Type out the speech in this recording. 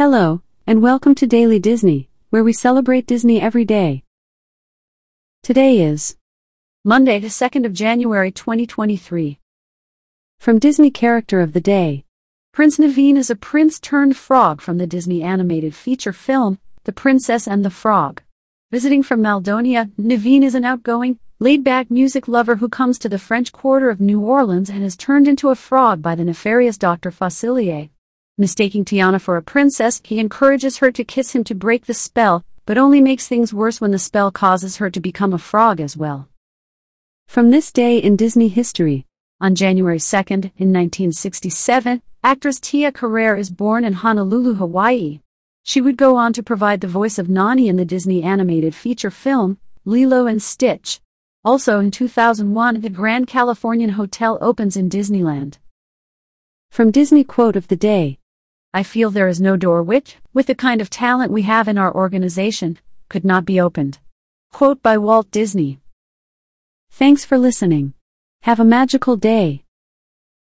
Hello, and welcome to Daily Disney, where we celebrate Disney every day. Today is Monday, the 2nd of January 2023. from Disney Character of the Day. Prince Naveen is a prince turned frog from the Disney animated feature film, The Princess and the Frog. Visiting from Maldonia, Naveen is an outgoing, laid back music lover who comes to the French Quarter of New Orleans and is turned into a frog by the nefarious Dr. Facilier. Mistaking Tiana for a princess, he encourages her to kiss him to break the spell, but only makes things worse when the spell causes her to become a frog as well. From this day in Disney history, On January 2nd, in 1967, actress Tia Carrere is born in Honolulu, Hawaii. She would go on to provide the voice of Nani in the Disney animated feature film, Lilo and Stitch. Also in 2001, the Grand Californian Hotel opens in Disneyland. from Disney Quote of the Day. I feel there is no door which, with the kind of talent we have in our organization, could not be opened. Quote by Walt Disney. Thanks for listening. Have a magical day.